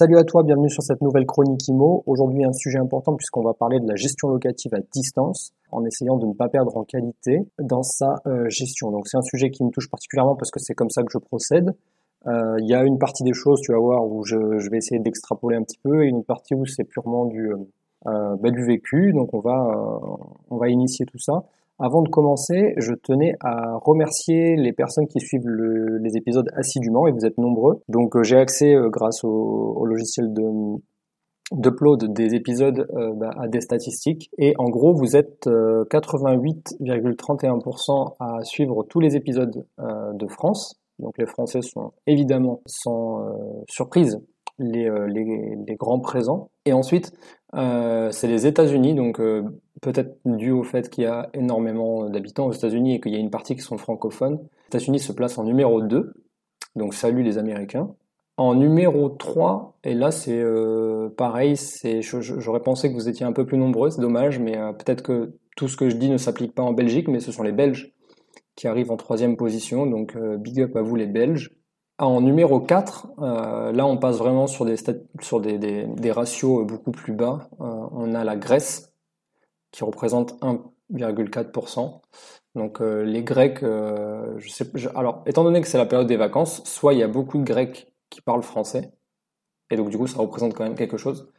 Salut à toi, bienvenue sur cette nouvelle chronique IMO. Aujourd'hui un sujet important puisqu'on va parler de la gestion locative à distance en essayant de ne pas perdre en qualité dans sa euh, gestion. Donc c'est un sujet qui me touche particulièrement parce que c'est comme ça que je procède. Euh, il y a une partie des choses, tu vas voir, où je, vais essayer d'extrapoler un petit peu et une partie où c'est purement du, euh, bah, du vécu. Donc on va, on va initier tout ça. Avant de commencer, je tenais à remercier les personnes qui suivent les épisodes assidûment, et vous êtes nombreux. Donc euh, j'ai accès, euh, grâce au, logiciel de d'upload des épisodes euh, bah, à des statistiques. Et en gros, vous êtes 88,31% à suivre tous les épisodes de France. Donc les Français sont évidemment sans surprise les, les, grands présents. Et ensuite, c'est les États-Unis, donc peut-être dû au fait qu'il y a énormément d'habitants aux États-Unis et qu'il y a une partie qui sont francophones. Les États-Unis se placent en numéro 2, donc salut les Américains. En numéro 3, et là c'est euh, pareil, c'est, j'aurais pensé que vous étiez un peu plus nombreux, c'est dommage, mais peut-être que tout ce que je dis ne s'applique pas en Belgique, mais ce sont les Belges qui arrivent en troisième position, donc big up à vous les Belges. En numéro 4, euh, là on passe vraiment sur des, ratios beaucoup plus bas. Euh, on a la Grèce qui représente 1,4%. Donc euh, les Grecs, je sais, alors étant donné que c'est la période des vacances, soit il y a beaucoup de Grecs qui parlent français, et donc du coup ça représente quand même quelque chose,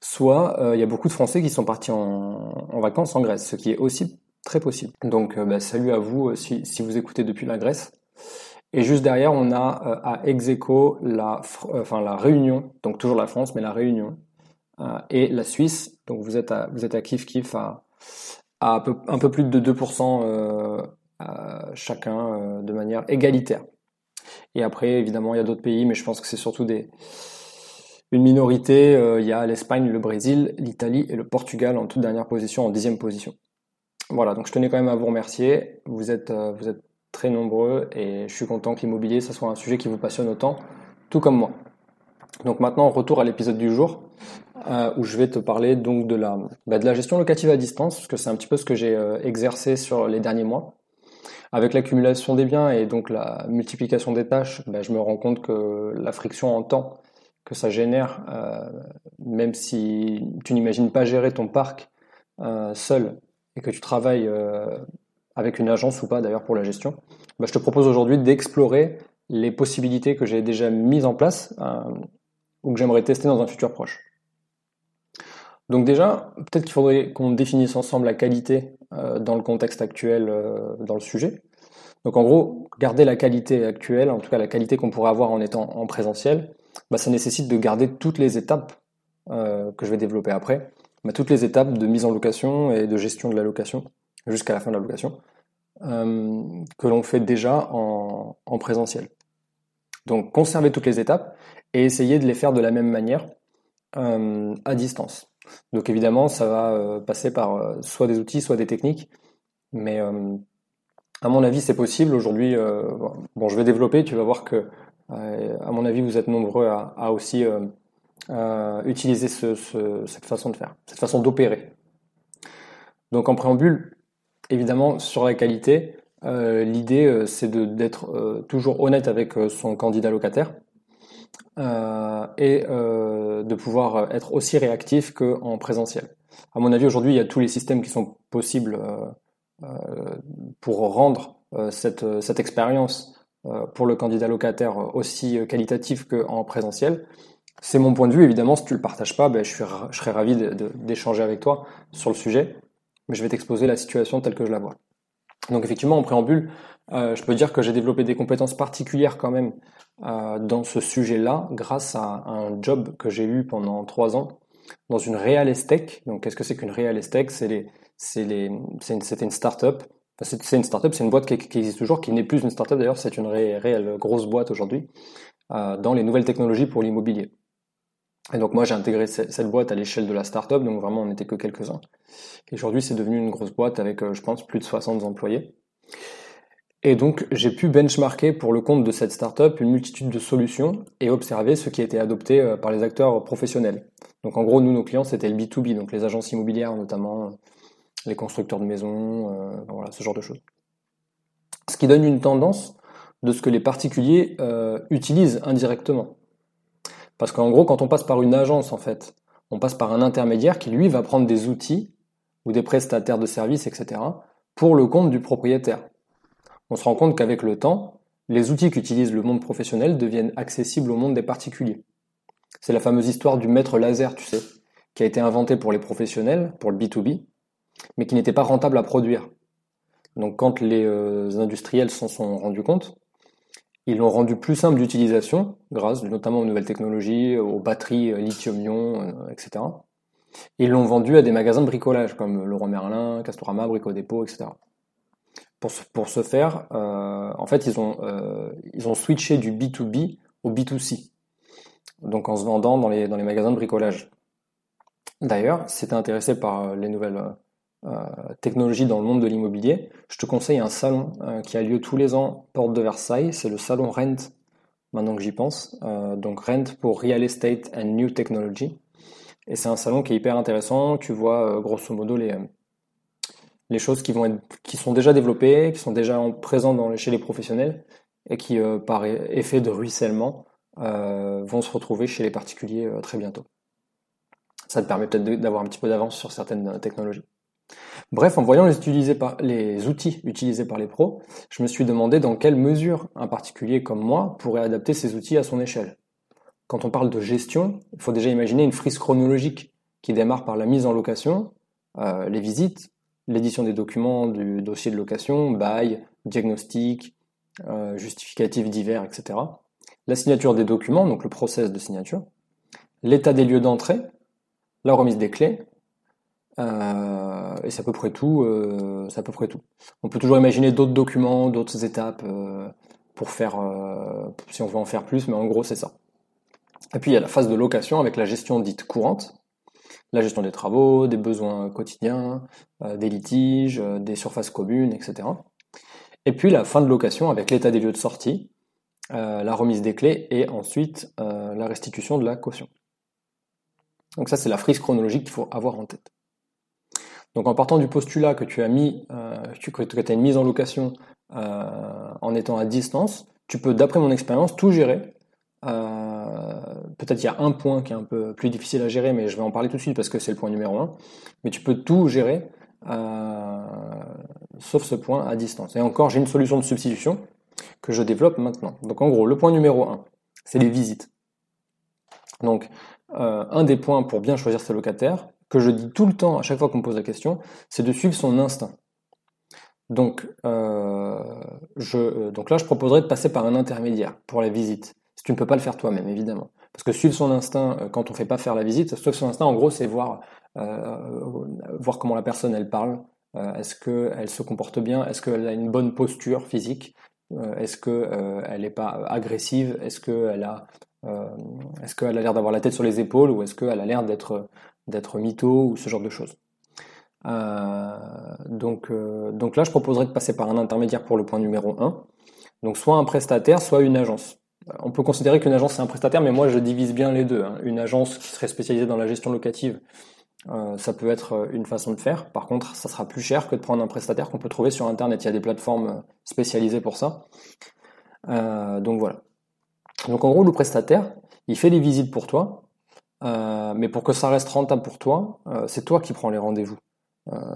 soit il y a beaucoup de Français qui sont partis en, vacances en Grèce, ce qui est aussi très possible. Donc bah, salut à vous si, si vous écoutez depuis la Grèce. Et juste derrière, on a euh, à Execo la, euh, enfin, la Réunion, donc toujours la France, mais la Réunion, euh, et la Suisse. Donc vous êtes à, vous êtes à kiff kiff à, un, peu, plus de 2% chacun de manière égalitaire. Et après, évidemment, il y a d'autres pays, mais je pense que c'est surtout des, une minorité. il y a l'Espagne, le Brésil, l'Italie et le Portugal en toute dernière position, en dixième position. Voilà, donc je tenais quand même à vous remercier. Vous êtes, vous êtes très nombreux et je suis content que l'immobilier, ça soit un sujet qui vous passionne autant, tout comme moi. Donc maintenant, retour à l'épisode du jour, euh, où je vais te parler donc de la, bah, de la gestion locative à distance, parce que c'est un petit peu ce que j'ai euh, exercé sur les derniers mois. Avec l'accumulation des biens et donc la multiplication des tâches, bah, je me rends compte que la friction en temps que ça génère, euh, même si tu n'imagines pas gérer ton parc seul et que tu travailles avec une agence ou pas d'ailleurs pour la gestion, bah, je te propose aujourd'hui d'explorer les possibilités que j'ai déjà mises en place ou que j'aimerais tester dans un futur proche. Donc déjà, peut-être qu'il faudrait qu'on définisse ensemble la qualité euh, dans le contexte actuel, euh, dans le sujet. Donc en gros, garder la qualité actuelle, en tout cas la qualité qu'on pourrait avoir en étant en présentiel, bah, ça nécessite de garder toutes les étapes que je vais développer après, bah, toutes les étapes de mise en location et de gestion de la location jusqu'à la fin de la location, euh, que l'on fait déjà en, présentiel. Donc conserver toutes les étapes et essayer de les faire de la même manière euh, à distance. Donc évidemment, ça va euh, passer par soit des outils, soit des techniques, mais à mon avis, c'est possible. Aujourd'hui, bon, je vais développer. Tu vas voir que, à mon avis, vous êtes nombreux à, aussi utiliser cette façon de faire, cette façon d'opérer. Donc en préambule, évidemment, sur la qualité, euh, l'idée, euh, c'est d'être euh, toujours honnête avec son candidat locataire et de pouvoir être aussi réactif qu'en présentiel. À mon avis, aujourd'hui, il y a tous les systèmes qui sont possibles pour rendre cette, cette expérience pour le candidat locataire aussi qualitative qu'en présentiel. C'est mon point de vue, évidemment, si tu le partages pas, ben, je, je serais ravi d'échanger avec toi sur le sujet mais je vais t'exposer la situation telle que je la vois. Donc effectivement, en préambule, euh, je peux dire que j'ai développé des compétences particulières quand même euh, dans ce sujet-là grâce à un job que j'ai eu pendant trois ans dans une real estate. Donc qu'est-ce que c'est qu'une real estate C'est une, start-up. C'est, une start-up, c'est une boîte qui, qui, existe toujours, qui n'est plus une start-up d'ailleurs, c'est une réelle grosse boîte aujourd'hui euh, dans les nouvelles technologies pour l'immobilier. Et donc moi j'ai intégré cette boîte à l'échelle de la startup, donc vraiment on n'était que quelques-uns. Et aujourd'hui c'est devenu une grosse boîte avec je pense plus de 60 employés. Et donc, j'ai pu benchmarker pour le compte de cette startup une multitude de solutions et observer ce qui a été adopté euh, par les acteurs professionnels. Donc, en gros, nous, nos clients, c'était le B2B, donc les agences immobilières, notamment euh, les constructeurs de maisons, euh, voilà, ce genre de choses. Ce qui donne une tendance de ce que les particuliers utilisent indirectement. Parce qu'en gros, quand on passe par une agence, en fait, on passe par un intermédiaire qui, lui, va prendre des outils ou des prestataires de services, etc., pour le compte du propriétaire on se rend compte qu'avec le temps, les outils qu'utilise le monde professionnel deviennent accessibles au monde des particuliers. C'est la fameuse histoire du maître laser, tu sais, qui a été inventé pour les professionnels, pour le B2B, mais qui n'était pas rentable à produire. Donc quand les euh, industriels s'en sont rendus compte, ils l'ont rendu plus simple d'utilisation, grâce notamment aux nouvelles technologies, aux batteries euh, lithium-ion, euh, etc. ils l'ont vendu à des magasins de bricolage comme Leroy Merlin, Castorama, Brico Dépôt, etc. Pour ce, pour faire, euh, en fait, ils ont, ils ont switché du B2B au B2C. Donc en se vendant dans les, dans les magasins de bricolage. D'ailleurs, si tu es intéressé par les nouvelles technologies dans le monde de l'immobilier, je te conseille un salon qui a lieu tous les ans, porte de Versailles. C'est le salon Rent, maintenant que j'y pense. donc Rent pour Real Estate and New Technology. Et c'est un salon qui est hyper intéressant. Tu vois, grosso modo, les, les choses qui vont qui sont déjà développées, qui sont déjà présentes chez les professionnels et qui, euh, par effet de ruissellement, euh, vont se retrouver chez les particuliers euh, très bientôt. Ça te permet peut-être d'avoir un petit peu d'avance sur certaines technologies. Bref, en voyant les, outils utilisés par les pros, je me suis demandé dans quelle mesure un particulier comme moi pourrait adapter ces outils à son échelle. Quand on parle de gestion, il faut déjà imaginer une frise chronologique qui démarre par la mise en location, les visites, l'édition des documents du dossier de location, bail, diagnostic, euh, justificatifs divers, etc. La signature des documents, donc le process de signature, l'état des lieux d'entrée, la remise des clés, euh, et c'est à peu près tout. Euh, c'est à peu près tout. On peut toujours imaginer d'autres documents, d'autres étapes pour faire, si on veut en faire plus, mais en gros c'est ça. Et puis il y a la phase de location avec la gestion dite courante, la gestion des travaux, des besoins quotidiens, euh, des litiges, euh, des surfaces communes, etc. Et puis la fin de location avec l'état des lieux de sortie, euh, la remise des clés et ensuite la restitution de la caution. Donc ça c'est la frise chronologique qu'il faut avoir en tête. Donc en partant du postulat que tu as mis, que tu as une mise en location en étant à distance, tu peux, d'après mon expérience, tout gérer peut-être il y a un point qui est un peu plus difficile à gérer, mais je vais en parler tout de suite parce que c'est le point numéro un. Mais tu peux tout gérer, euh, sauf ce point à distance. Et encore, j'ai une solution de substitution que je développe maintenant. Donc en gros, le point numéro un, c'est les visites. Donc euh, un des points pour bien choisir ses locataires, que je dis tout le temps à chaque fois qu'on me pose la question, c'est de suivre son instinct. Donc, euh, je, donc là, je proposerais de passer par un intermédiaire pour la visite. Si tu ne peux pas le faire toi-même, évidemment. Parce que suivre son instinct euh, quand on ne fait pas faire la visite, suivre son instinct, en gros, c'est voir, euh, comment la personne elle parle. Euh, est-ce qu'elle se comporte bien? Est-ce qu'elle a une bonne posture physique? Est-ce qu'elle n'est pas agressive? Est-ce qu'elle a, est-ce qu'elle a l'air d'avoir la tête sur les épaules? Ou est-ce qu'elle a l'air d'être d'être mytho ou ce genre de choses donc, donc là, je proposerais de passer par un intermédiaire pour le point numéro 1. Donc soit un prestataire, soit une agence on peut considérer qu'une agence c'est un prestataire, mais moi je divise bien les deux. Hein. Une agence qui serait spécialisée dans la gestion locative, euh, ça peut être euh, une façon de faire. Par contre, ça sera plus cher que de prendre un prestataire qu'on peut trouver sur Internet. Il y a des plateformes euh, spécialisées pour ça. donc voilà. Donc en gros, le prestataire, il fait les visites pour toi, mais pour que ça reste rentable pour toi, c'est toi qui prends les rendez-vous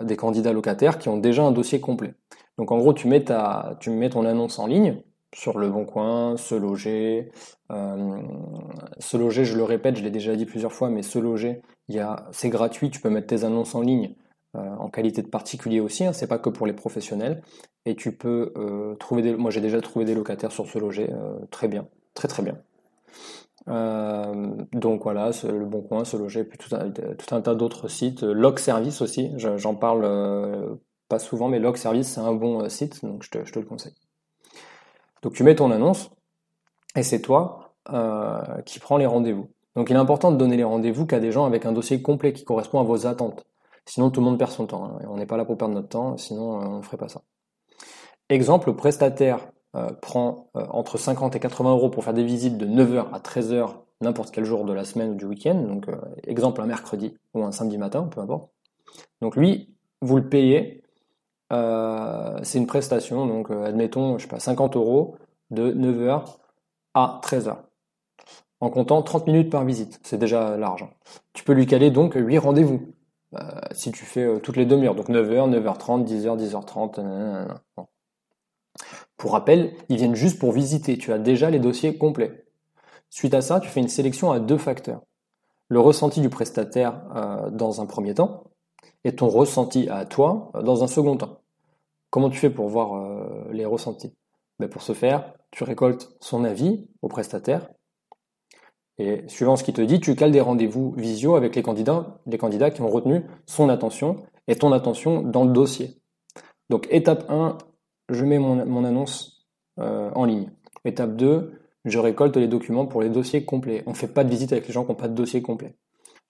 des candidats locataires qui ont déjà un dossier complet. Donc en gros, tu mets, ta, tu mets ton annonce en ligne, sur le bon coin, se loger. Euh, se loger, je le répète, je l'ai déjà dit plusieurs fois, mais se loger, c'est gratuit, tu peux mettre tes annonces en ligne euh, en qualité de particulier aussi, hein, c'est pas que pour les professionnels. Et tu peux euh, trouver des. Moi j'ai déjà trouvé des locataires sur se loger, très bien, très très bien. Donc voilà, le bon coin, se loger, puis tout un, tout un tas d'autres sites. Log Service aussi, j'en parle pas souvent, mais Log Service c'est un bon site, donc je te, je te le conseille. Donc tu mets ton annonce et c'est toi euh, qui prends les rendez-vous. Donc il est important de donner les rendez-vous qu'à des gens avec un dossier complet qui correspond à vos attentes. Sinon tout le monde perd son temps. Hein. on n'est pas là pour perdre notre temps, sinon euh, on ne ferait pas ça. Exemple, le prestataire euh, prend euh, entre 50 et 80 euros pour faire des visites de 9h à 13h n'importe quel jour de la semaine ou du week-end. Donc exemple un mercredi ou un samedi matin, peu importe. Donc lui, vous le payez. c'est une prestation, donc admettons, je sais pas, 50 euros de 9h à 13h en comptant 30 minutes par visite. C'est déjà large. Tu peux lui caler donc 8 rendez-vous. Euh, si tu fais euh, toutes les demi-heures, donc 9h, 9h30, 10h, 10h30. Pour rappel, ils viennent juste pour visiter. Tu as déjà les dossiers complets. Suite à ça, tu fais une sélection à deux facteurs. Le ressenti du prestataire euh, dans un premier temps et ton ressenti à toi dans un second temps. Comment tu fais pour voir les ressentis? Ben Pour ce faire, tu récoltes son avis au prestataire et suivant ce qu'il te dit, tu cales des rendez-vous visio avec les candidats, les candidats qui ont retenu son attention et ton attention dans le dossier. Donc étape 1, je mets mon, annonce euh, en ligne. Étape 2, je récolte les documents pour les dossiers complets. On ne fait pas de visite avec les gens qui n'ont pas de dossier complet.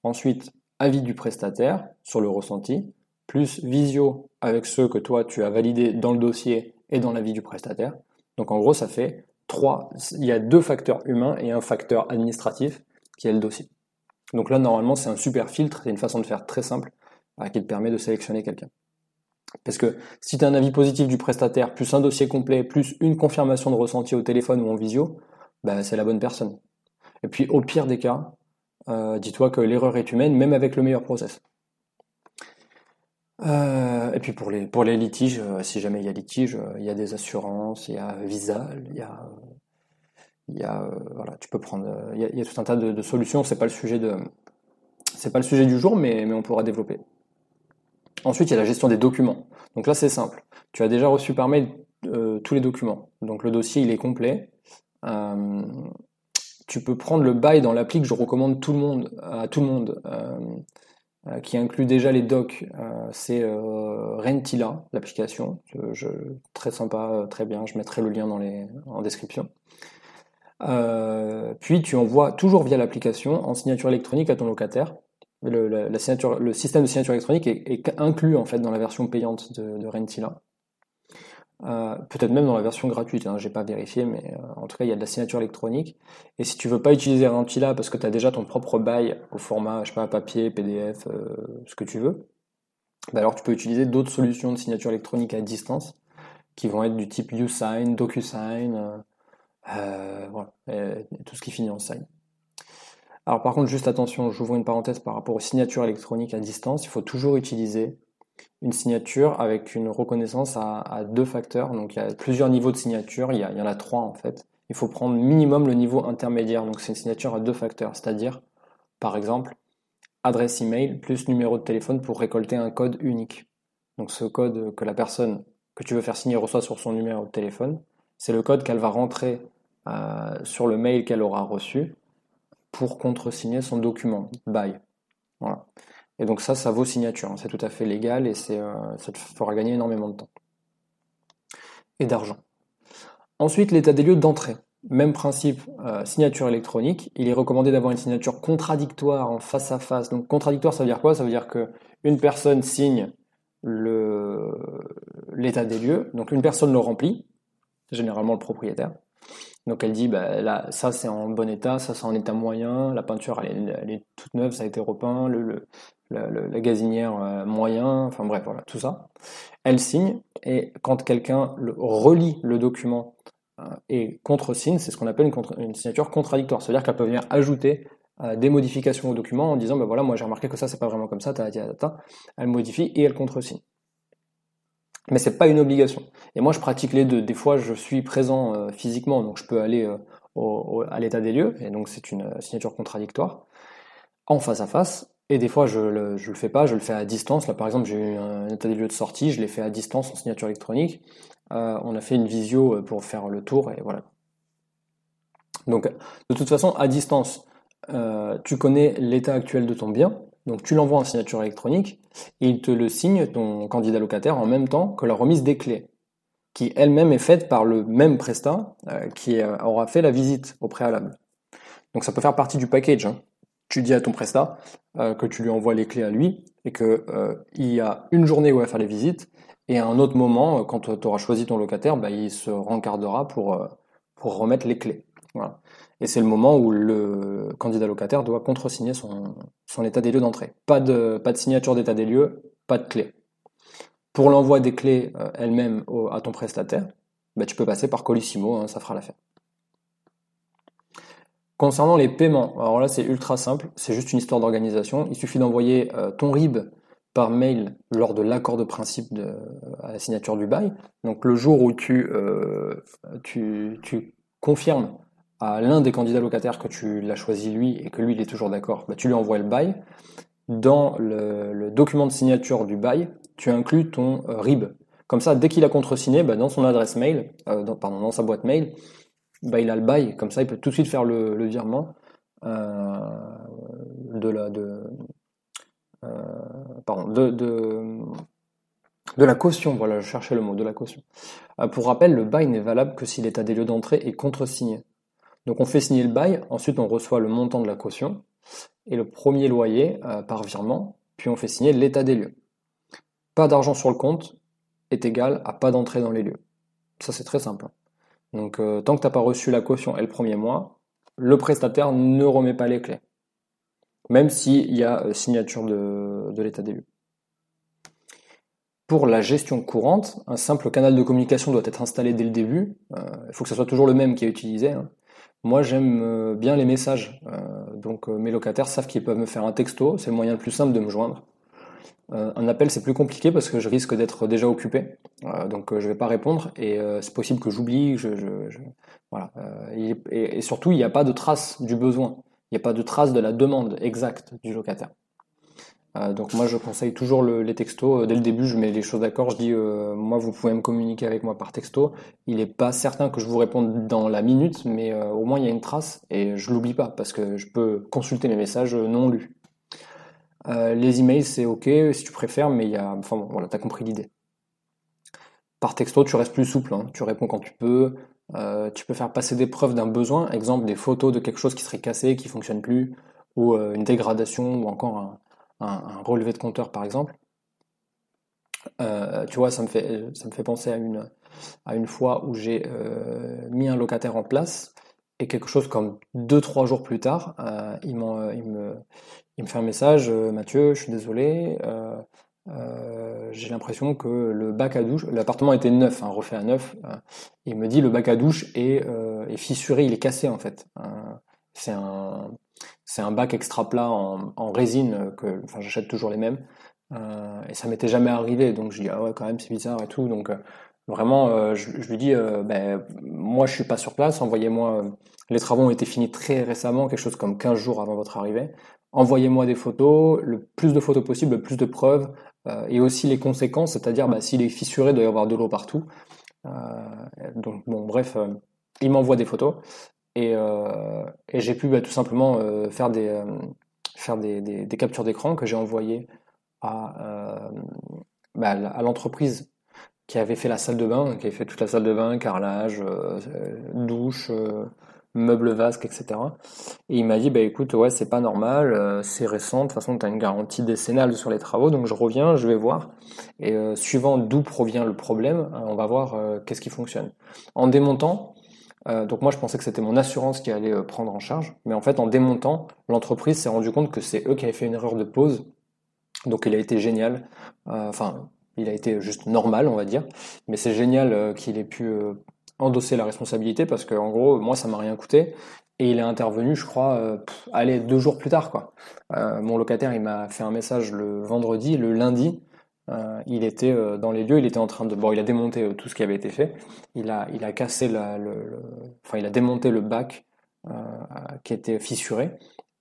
Ensuite, avis du prestataire sur le ressenti, plus visio avec ceux que toi tu as validés dans le dossier et dans l'avis du prestataire. Donc en gros, ça fait trois, il y a deux facteurs humains et un facteur administratif qui est le dossier. Donc là, normalement, c'est un super filtre, c'est une façon de faire très simple euh, qui te permet de sélectionner quelqu'un. Parce que si tu as un avis positif du prestataire, plus un dossier complet, plus une confirmation de ressenti au téléphone ou en visio, bah, c'est la bonne personne. Et puis au pire des cas, euh, dis-toi que l'erreur est humaine, même avec le meilleur process. Euh, et puis pour les pour les litiges, euh, si jamais il y a litige, il y a des assurances, il y a Visa, il y a y a voilà, tu peux prendre il y a tout un tas de, de solutions. C'est pas le sujet de c'est pas le sujet du jour, mais mais on pourra développer. Ensuite, il y a la gestion des documents. Donc là, c'est simple. Tu as déjà reçu par mail tous les documents. Donc le dossier, il est complet. tu peux prendre le bail dans l'appli que je recommande tout le monde, à tout le monde. Euh, qui inclut déjà les docs, euh, c'est euh, Rentila, l'application. Très sympa, très bien. Je mettrai le lien dans les, en description. puis tu envoies toujours via l'application en signature électronique à ton locataire. Le, système de signature électronique est, inclus en fait dans la version payante de, Rentila. Euh, peut-être même dans la version gratuite, hein, j'ai pas vérifié, mais euh, en tout cas il y a de la signature électronique. Et si tu veux pas utiliser Rentila parce que tu as déjà ton propre bail au format, je sais pas, papier, PDF, euh, ce que tu veux, bah alors tu peux utiliser d'autres solutions de signature électronique à distance qui vont être du type USign, DocuSign, voilà, tout ce qui finit en sign. Alors par contre, juste attention, j'ouvre une parenthèse par rapport aux signatures électroniques à distance, il faut toujours utiliser une signature avec une reconnaissance à, deux facteurs. Donc il y a plusieurs niveaux de signature, il y, en a trois en fait. Il faut prendre minimum le niveau intermédiaire, donc c'est une signature à deux facteurs, c'est-à-dire par exemple adresse email plus numéro de téléphone pour récolter un code unique. Donc ce code que la personne que tu veux faire signer reçoit sur son numéro de téléphone, c'est le code qu'elle va rentrer euh, sur le mail qu'elle aura reçu pour contresigner son document, by. Voilà. Et donc ça, ça vaut signature. Hein. C'est tout à fait légal et euh, ça te fera gagner énormément de temps et d'argent. Ensuite, l'état des lieux d'entrée. Même principe, euh, signature électronique. Il est recommandé d'avoir une signature contradictoire en face à face. Donc contradictoire, ça veut dire quoi? Ça veut dire que une personne signe le, l'état des lieux. Donc une personne le remplit, généralement le propriétaire. Donc elle dit, bah, là, ça c'est en bon état, ça c'est en état moyen, la peinture elle est, toute neuve, ça a été repeint, le, le, la, gazinière euh, moyen, enfin bref, voilà, tout ça. Elle signe, et quand quelqu'un relit le document euh, et contre-signe, c'est ce qu'on appelle une, signature contradictoire. C'est-à-dire qu'elle peut venir ajouter euh, des modifications au document en disant, ben voilà, moi j'ai remarqué que ça c'est pas vraiment comme ça, ta, elle modifie et elle contre-signe. Mais c'est pas une obligation. Et moi je pratique les deux. Des fois je suis présent physiquement, donc je peux aller à l'état des lieux, et donc c'est une signature contradictoire en face à face, et des fois, je le, le fais pas, je le fais à distance. Là, par exemple, j'ai eu un état des lieux de sortie, je l'ai fait à distance en signature électronique. Euh, on a fait une visio euh, pour faire le tour et voilà. Donc, de toute façon, à distance, euh, tu connais l'état actuel de ton bien, donc tu l'envoies en signature électronique et il te le signe, ton candidat locataire, en même temps que la remise des clés, qui elle-même est faite par le même prestat qui aura fait la visite au préalable. Donc ça peut faire partie du package. Hein. tu dis à ton prestat que tu lui envoies les clés à lui et que il y a une journée où il va faire les visites et à un autre moment, quand tu auras choisi ton locataire, bah, il se rencardera pour, pour remettre les clés. Et c'est le moment où le candidat locataire doit contresigner son, son état des lieux d'entrée. Pas de, signature d'état des lieux, pas de clé. Pour l'envoi des clés euh, elles-mêmes à ton prestataire, bah, tu peux passer par Colissimo, hein, ça fera l'affaire. Concernant les paiements, alors là c'est ultra simple, c'est juste une histoire d'organisation. Il suffit d'envoyer euh, ton RIB par mail lors de l'accord de principe à la signature du bail. Donc le jour où tu, euh, confirmes à l'un des candidats locataires que tu l'as choisi lui et que lui il est toujours d'accord, bah, tu lui envoies le bail. Dans le, document de signature du bail, tu inclus ton euh, RIB. Comme ça, dès qu'il a contresigné, bah, dans son adresse mail, euh, dans, pardon, dans sa boîte mail, bah, il a le bail. Comme ça, il peut tout de suite faire le, virement euh, de la la caution. Voilà, je cherchais le mot de la caution. pour rappel, le bail n'est valable que si l'état des lieux d'entrée est contresigné. Donc on fait signer le bail, ensuite on reçoit le montant de la caution et le premier loyer euh, par virement, puis on fait signer l'état des lieux. Pas d'argent sur le compte est égal à pas d'entrée dans les lieux. Ça c'est très simple. Donc euh, tant que tu n'as pas reçu la caution et le premier mois, le prestataire ne remet pas les clés. Même s'il y a euh, signature de, l'état des lieux. Pour la gestion courante, un simple canal de communication doit être installé dès le début. il faut que ce soit toujours le même qui est utilisé. Hein. Moi, j'aime euh, bien les messages. Euh, donc, euh, mes locataires savent qu'ils peuvent me faire un texto. C'est le moyen le plus simple de me joindre. un appel, c'est plus compliqué parce que je risque d'être déjà occupé. donc, je vais pas répondre et c'est possible que j'oublie. Voilà. Et, surtout, il n'y a pas de trace du besoin. Il n'y a pas de trace de la demande exacte du locataire. Euh, donc moi je conseille toujours les textos. Euh, dès le début je mets les choses d'accord. Je dis euh, moi vous pouvez me communiquer avec moi par texto. Il n'est pas certain que je vous réponde dans la minute, mais au moins il y a une trace et je l'oublie pas parce que je peux consulter mes messages non lus. les emails c'est ok si tu préfères, mais il y a, enfin bon, voilà, t'as compris l'idée. Par texto tu restes plus souple, hein. tu réponds quand tu peux. tu peux faire passer des preuves d'un besoin, exemple des photos de quelque chose qui serait cassé, qui fonctionne plus, ou une dégradation, ou encore un, un, relevé de compteur par exemple. Euh, tu vois, ça me fait, ça me fait penser à une, à une fois où j'ai euh, mis un locataire en place et quelque chose comme 2-3 jours plus tard, euh, il, il, me, il me fait un message Mathieu, je suis désolé, j'ai l'impression que le bac à douche, l'appartement était neuf, hein, refait à neuf, il me dit le bac à douche est, est fissuré, il est cassé en fait. C'est un, c'est un bac extra plat en, résine que, enfin, j'achète toujours les mêmes. Euh, et ça m'était jamais arrivé, donc je dis ah ouais quand même c'est bizarre et tout. Donc euh, vraiment, euh, je, lui dis ben moi je suis pas sur place, envoyez-moi. les travaux ont été finis très récemment, quelque chose comme 15 jours avant votre arrivée. Envoyez-moi des photos, le plus de photos possible, le plus de preuves, et aussi les conséquences, c'est-à-dire bah, s'il est fissuré, il doit y avoir de l'eau partout. donc bon, bref, il m'envoie des photos. Et, euh, et j'ai pu bah, tout simplement euh, faire, des, euh, des, captures d'écran que j'ai envoyées à, bah, à l'entreprise qui avait fait la salle de bain, qui avait fait toute la salle de bain, carrelage, douche, meubles vasques, etc. Et il m'a dit, bah écoute, ouais, c'est pas normal, c'est récent, de toute façon, tu as une garantie décennale sur les travaux, donc je reviens, je vais voir. Et suivant d'où provient le problème, on va voir qu'est-ce qui fonctionne. En démontant, euh, donc moi je pensais que c'était mon assurance qui allait euh, prendre en charge, mais en fait en démontant, l'entreprise s'est rendu compte que c'est eux qui avaient fait une erreur de pause. Donc il a été génial, euh, enfin il a été juste normal on va dire, mais c'est génial qu'il ait pu endosser la responsabilité parce que en gros moi ça m'a rien coûté. Et il est intervenu je crois allez deux jours plus tard quoi. mon locataire il m'a fait un message le vendredi, le lundi euh, il était euh, dans les lieux, il était en train de, bon, il a démonté euh, tout ce qui avait été fait. Il a, il a cassé le, enfin, il a démonté le bac qui était fissuré.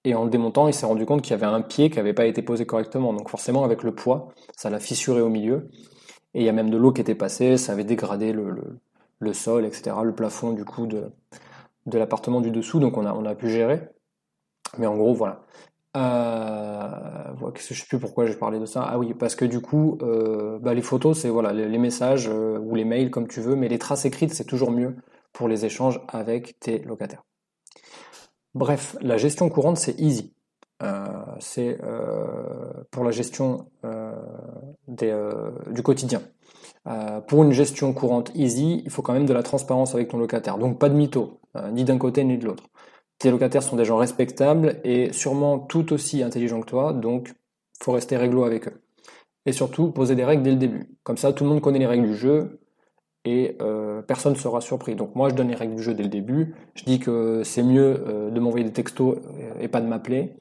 Et en le démontant, il s'est rendu compte qu'il y avait un pied qui n'avait pas été posé correctement. Donc forcément, avec le poids, ça l'a fissuré au milieu. Et il y a même de l'eau qui était passée, ça avait dégradé le, sol, etc., le plafond du coup de, de l'appartement du dessous. Donc on a, on a pu gérer. Mais en gros, voilà. Euh, je sais plus pourquoi j'ai parlé de ça. Ah oui, parce que du coup, euh, bah, les photos, c'est voilà, les, messages euh, ou les mails comme tu veux, mais les traces écrites, c'est toujours mieux pour les échanges avec tes locataires. Bref, la gestion courante, c'est easy. c'est pour la gestion du quotidien. pour une gestion courante easy, il faut quand même de la transparence avec ton locataire. Donc pas de mytho, ni d'un côté ni de l'autre. Tes locataires sont des gens respectables et sûrement tout aussi intelligents que toi, donc faut rester réglo avec eux. Et surtout, poser des règles dès le début. Comme ça, tout le monde connaît les règles du jeu et euh, personne ne sera surpris. Donc moi, je donne les règles du jeu dès le début. Je dis que c'est mieux euh, de m'envoyer des textos et pas de m'appeler.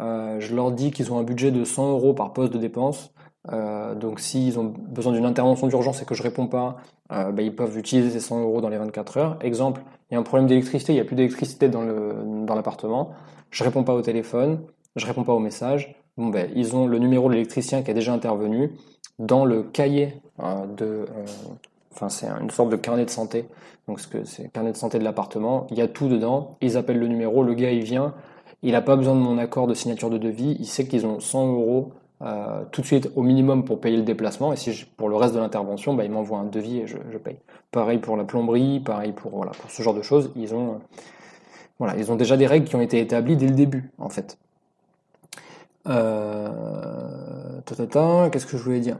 Euh, je leur dis qu'ils ont un budget de 100 euros par poste de dépense. Donc s'ils ont besoin d'une intervention d'urgence et que je réponds pas, bah, ils peuvent utiliser ces 100 euros dans les 24 heures. Exemple, il y a un problème d'électricité, il n'y a plus d'électricité dans l'appartement. Dans je réponds pas au téléphone, je réponds pas aux messages. Bon, ben, ils ont le numéro de l'électricien qui a déjà intervenu dans le cahier hein, de. Euh, enfin, c'est une sorte de carnet de santé. Donc, c'est carnet de santé de l'appartement. Il y a tout dedans. Ils appellent le numéro. Le gars, il vient. Il n'a pas besoin de mon accord de signature de devis. Il sait qu'ils ont 100 euros euh, tout de suite au minimum pour payer le déplacement. Et si pour le reste de l'intervention, bah, il m'envoie un devis et je, je, paye. Pareil pour la plomberie, pareil pour voilà pour ce genre de choses. Ils ont voilà, ils ont déjà des règles qui ont été établies dès le début en fait. Euh, Qu'est-ce que je voulais dire?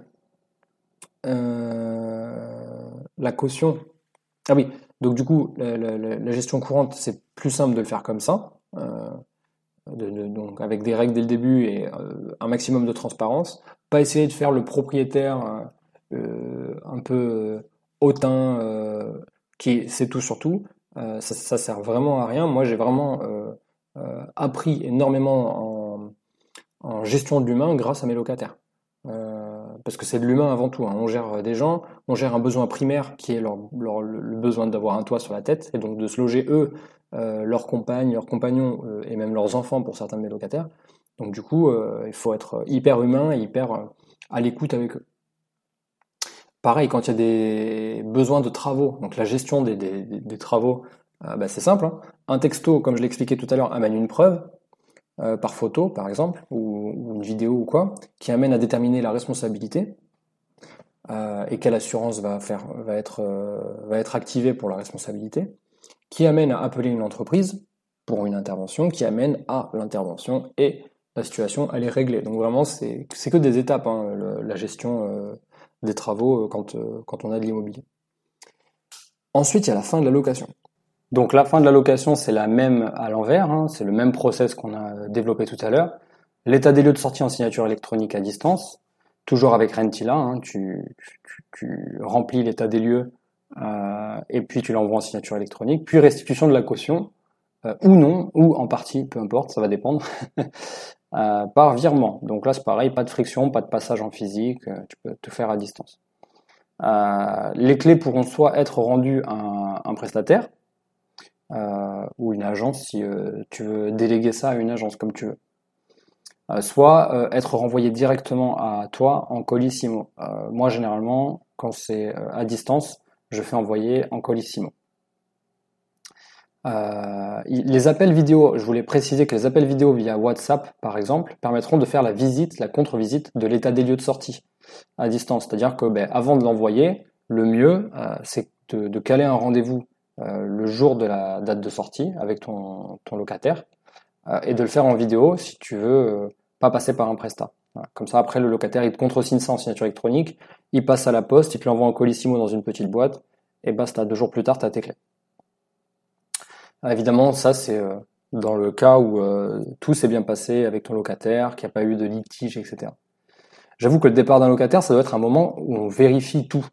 Euh, La caution. Ah oui, donc du coup, la, gestion courante, c'est plus simple de le faire comme ça. Euh, donc avec des règles dès le début et euh, un maximum de transparence. Pas essayer de faire le propriétaire euh, un peu hautain, qui c'est tout sur tout. Ça, ça, sert vraiment à rien. Moi, j'ai vraiment appris énormément en, en gestion de l'humain grâce à mes locataires. Parce que c'est de l'humain avant tout. Hein. On gère des gens, on gère un besoin primaire qui est leur, le besoin d'avoir un toit sur la tête et donc de se loger eux euh, leurs compagnes, leurs compagnons euh, et même leurs enfants pour certains de mes locataires. Donc du coup, euh, il faut être hyper humain et hyper à l'écoute avec eux. Pareil, quand il y a des besoins de travaux, donc la gestion des travaux, bah, c'est simple. Hein. Un texto, comme je l'expliquais tout à l'heure, amène une preuve, par photo par exemple, ou, une vidéo ou quoi, qui amène à déterminer la responsabilité et quelle assurance va, faire, va, être, activée pour la responsabilité qui amène à appeler une entreprise pour une intervention, qui amène à l'intervention et la situation elle est réglée. Donc vraiment c'est que des étapes hein, la gestion euh, des travaux euh, quand, euh, quand on a de l'immobilier. Ensuite il y a la fin de la location. Donc la fin de la location c'est la même à l'envers, hein, c'est le même process qu'on a développé tout à l'heure. L'état des lieux de sortie en signature électronique à distance, toujours avec Rentila, hein, tu, remplis l'état des lieux euh, et puis tu l'envoies en signature électronique, puis restitution de la caution, euh, ou non, ou en partie, peu importe, ça va dépendre, euh, par virement. Donc là c'est pareil, pas de friction, pas de passage en physique, tu peux te faire à distance. les clés pourront soit être rendues à un, prestataire, ou une agence si tu veux déléguer ça à une agence comme tu veux. soit être renvoyé directement à toi en colissimo. moi généralement, quand c'est à distance, je fais envoyer en colissimo. Euh, les appels vidéo, je voulais préciser que les appels vidéo via WhatsApp, par exemple, permettront de faire la visite, la contre-visite de l'état des lieux de sortie à distance. C'est-à-dire que ben, avant de l'envoyer, le mieux, euh, c'est de, caler un rendez-vous euh, le jour de la date de sortie avec ton, ton locataire et de le faire en vidéo si tu veux pas passer par un prestat. Comme ça, après, le locataire, il te contresigne ça en signature électronique, il passe à la poste, il te l'envoie en colissimo dans une petite boîte, et basta, deux jours plus tard, tu as tes clés. évidemment, ça, c'est euh, dans le cas où euh, tout s'est bien passé avec ton locataire, qu'il n'y a pas eu de litige, etc. J'avoue que le départ d'un locataire, ça doit être un moment où on vérifie tout.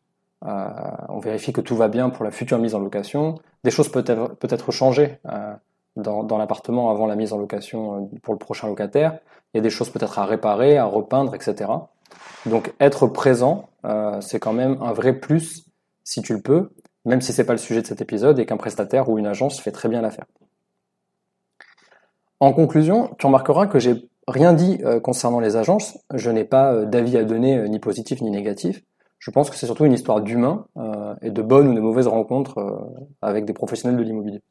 Euh, on vérifie que tout va bien pour la future mise en location. Des choses peuvent peut être changées dans, dans l'appartement avant la mise en location pour le prochain locataire. Il y a des choses peut-être à réparer, à repeindre, etc. Donc être présent, euh, c'est quand même un vrai plus si tu le peux, même si c'est pas le sujet de cet épisode et qu'un prestataire ou une agence fait très bien l'affaire. En conclusion, tu remarqueras que j'ai rien dit euh, concernant les agences. Je n'ai pas euh, d'avis à donner, ni positif ni négatif. Je pense que c'est surtout une histoire d'humain et de bonnes ou de mauvaises rencontres avec des professionnels de l'immobilier.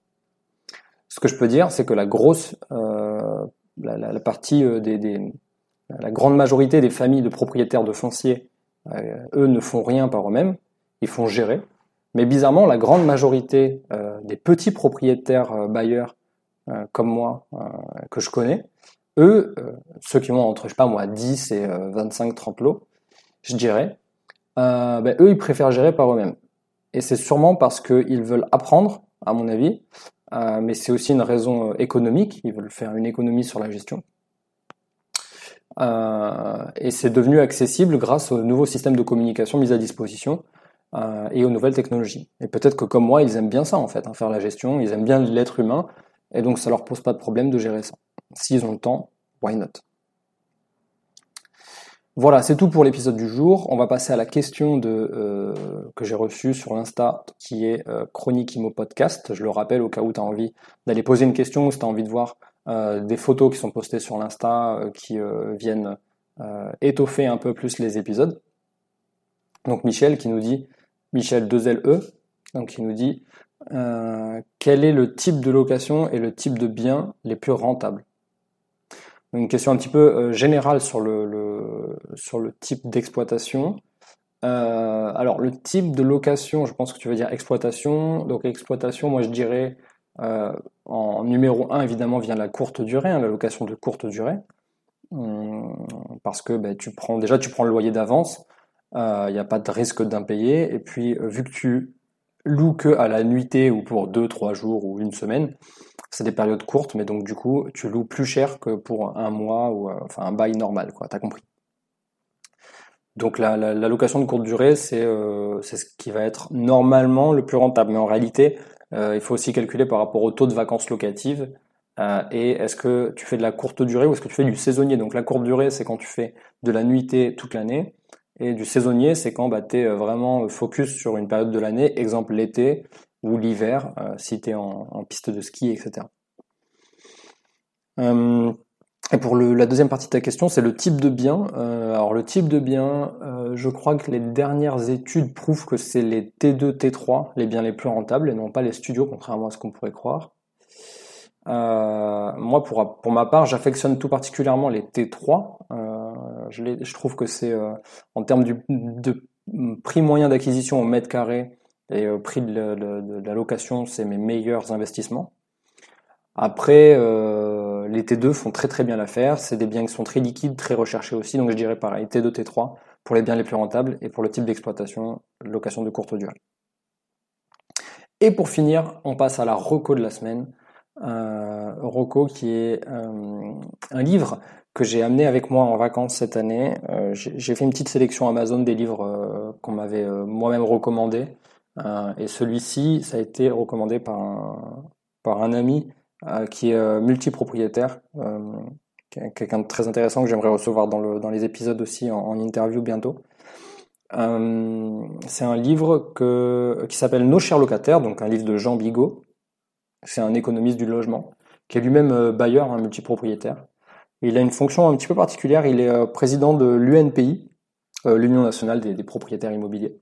Ce que je peux dire, c'est que la grosse la, partie euh, des, la grande majorité des familles de propriétaires de fonciers, euh, eux ne font rien par eux-mêmes, ils font gérer. Mais bizarrement, la grande majorité euh, des petits propriétaires bailleurs comme moi, que je connais, eux, ceux qui ont entre, je sais pas moi, 10 et 25, 30 lots, je dirais, ben, eux, ils préfèrent gérer par eux-mêmes. Et c'est sûrement parce qu'ils veulent apprendre, à mon avis, mais c'est aussi une raison économique, ils veulent faire une économie sur la gestion. Euh, et c'est devenu accessible grâce aux nouveaux systèmes de communication mis à disposition euh, et aux nouvelles technologies. Et peut-être que comme moi, ils aiment bien ça en fait, hein, faire la gestion, ils aiment bien l'être humain, et donc ça leur pose pas de problème de gérer ça. S'ils ont le temps, why not? Voilà, c'est tout pour l'épisode du jour. On va passer à la question euh, que j'ai reçue sur l'Insta qui est Chronique Imo Podcast. Je le rappelle au cas où tu as envie d'aller poser une question ou si tu as envie de voir euh, des photos qui sont postées sur l'Insta euh, qui euh, viennent étoffer un peu plus les épisodes. Donc Michel qui nous dit, Michel 2LE, donc qui nous dit quel est le type de location et le type de bien les plus rentables? Une question un petit peu générale sur le, sur le type d'exploitation. alors le type de location, je pense que tu veux dire exploitation. Donc exploitation, moi je dirais euh, en numéro 1, évidemment, vient la courte durée, hein, la location de courte durée. Hum, parce que ben, tu prends, déjà, tu prends le loyer d'avance, il euh, n'y a pas de risque d'impayé. Et puis, euh, vu que tu loues que à la nuitée ou pour 2, 3 jours ou une semaine, c'est des périodes courtes, mais donc du coup, tu loues plus cher que pour un mois ou enfin un bail normal, quoi. T'as compris. Donc la, location de courte durée, c'est c'est ce qui va être normalement le plus rentable. Mais en réalité, euh, il faut aussi calculer par rapport au taux de vacances locatives. Euh, et est-ce que tu fais de la courte durée ou est-ce que tu fais du saisonnier? Donc la courte durée, c'est quand tu fais de la nuitée toute l'année. Et du saisonnier, c'est quand bah, tu es euh, vraiment focus sur une période de l'année, exemple l'été ou l'hiver, si tu es en, piste de ski, etc. Et pour le, la deuxième partie de ta question, c'est le type de bien. Euh, alors le type de bien, euh, je crois que les dernières études prouvent que c'est les T2, T3, les biens les plus rentables, et non pas les studios, contrairement à ce qu'on pourrait croire. Euh, moi, pour, ma part, j'affectionne tout particulièrement les T3. Euh, je, trouve que c'est, euh, en termes de prix moyen d'acquisition au mètre carré et au prix de, la location, c'est mes meilleurs investissements. Après, euh, les T2 font très très bien l'affaire. C'est des biens qui sont très liquides, très recherchés aussi. Donc je dirais pareil, T2, T3 pour les biens les plus rentables et pour le type d'exploitation, location de courte durée. Et pour finir, on passe à la ROCO de la semaine. Euh, ROCO qui est euh, un livre que j'ai amené avec moi en vacances cette année. Euh, j'ai fait une petite sélection Amazon des livres qu'on m'avait moi-même recommandé. Et celui-ci, ça a été recommandé par un, par un ami euh, qui est euh, multipropriétaire, euh, quelqu'un de très intéressant que j'aimerais recevoir dans, le, dans les épisodes aussi en, interview bientôt. c'est un livre que, qui s'appelle Nos chers locataires, donc un livre de Jean Bigot. C'est un économiste du logement, qui est lui-même bailleur, un multipropriétaire. Il a une fonction un petit peu particulière, il est président de l'UNPI, l'Union nationale des, propriétaires immobiliers.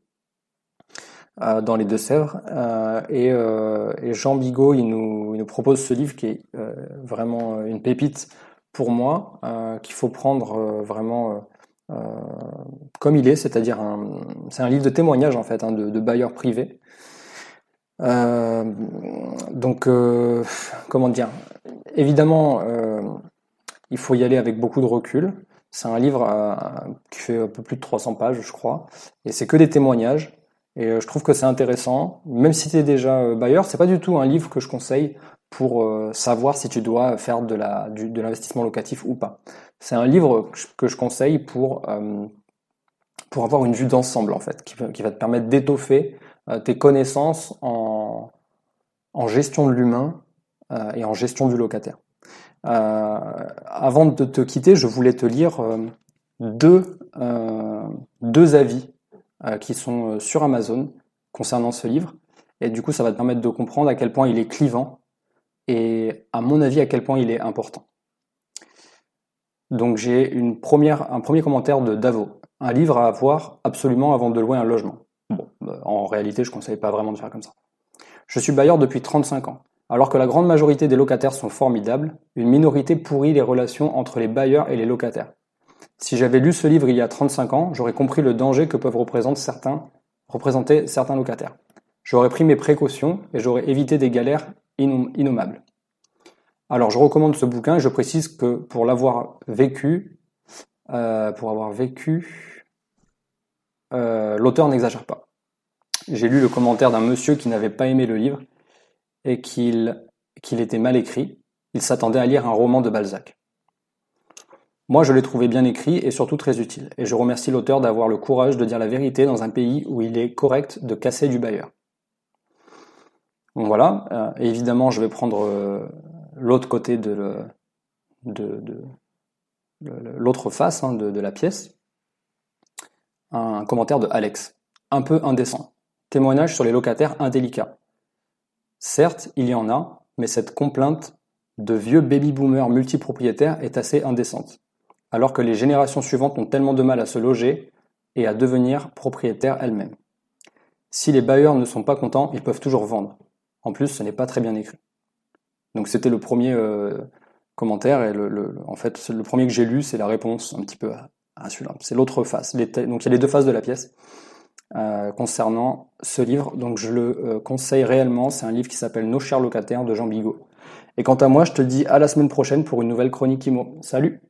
Euh, dans les Deux-Sèvres. Euh, et, euh, et, Jean Bigot, il nous, propose ce livre qui est vraiment une pépite pour moi, qu'il faut prendre vraiment comme il est, c'est-à-dire c'est un livre de témoignage en fait, hein, de, de bailleurs privés. Donc, comment dire? Évidemment, il faut y aller avec beaucoup de recul. C'est un livre qui fait un peu plus de 300 pages, je crois, et c'est que des témoignages. Et euh, je trouve que c'est intéressant, même si tu es déjà euh, bailleur, c'est pas du tout un livre que je conseille pour euh, savoir si tu dois faire de la de l'investissement locatif ou pas. C'est un livre que je conseille pour pour avoir une vue d'ensemble en fait, qui, va te permettre d'étoffer tes connaissances en en gestion de l'humain et en gestion du locataire. avant de te quitter, je voulais te lire deux deux avis qui sont euh, sur Amazon concernant ce livre. Et du coup, ça va te permettre de comprendre à quel point il est clivant et à mon avis à quel point il est important. Donc j'ai un premier commentaire de Davo. Un livre à avoir absolument avant de louer un logement. Bon, bah, en réalité, je ne conseille pas vraiment de faire comme ça. Je suis bailleur depuis 35 ans. Alors que la grande majorité des locataires sont formidables, une minorité pourrit les relations entre les bailleurs et les locataires. Si j'avais lu ce livre il y a 35 ans, j'aurais compris le danger que peuvent représenter certains, locataires. J'aurais pris mes précautions et j'aurais évité des galères innommables. Alors je recommande ce bouquin et je précise que pour l'avoir vécu, euh, euh, l'auteur n'exagère pas. J'ai lu le commentaire d'un monsieur qui n'avait pas aimé le livre et qu'il était mal écrit. Il s'attendait à lire un roman de Balzac. Moi, je l'ai trouvé bien écrit et surtout très utile. Et je remercie l'auteur d'avoir le courage de dire la vérité dans un pays où il est correct de casser du bailleur. Voilà. Euh, évidemment, je vais prendre euh, l'autre côté de, l'autre face hein, de, la pièce. Un commentaire de Alex. Un peu indécent. Témoignage sur les locataires indélicats. Certes, il y en a, mais cette complainte de vieux baby-boomers multipropriétaires est assez indécente alors que les générations suivantes ont tellement de mal à se loger et à devenir propriétaires elles-mêmes. Si les bailleurs ne sont pas contents, ils peuvent toujours vendre. En plus, ce n'est pas très bien écrit. Donc c'était le premier euh, commentaire et le, en fait le premier que j'ai lu, c'est la réponse un petit peu à, celui-là. C'est l'autre face. donc il y a les deux faces de la pièce euh, concernant ce livre. Donc je le euh, conseille réellement. C'est un livre qui s'appelle Nos chers locataires de Jean Bigot. Et quant à moi, je te dis à la semaine prochaine pour une nouvelle chronique IMO. Salut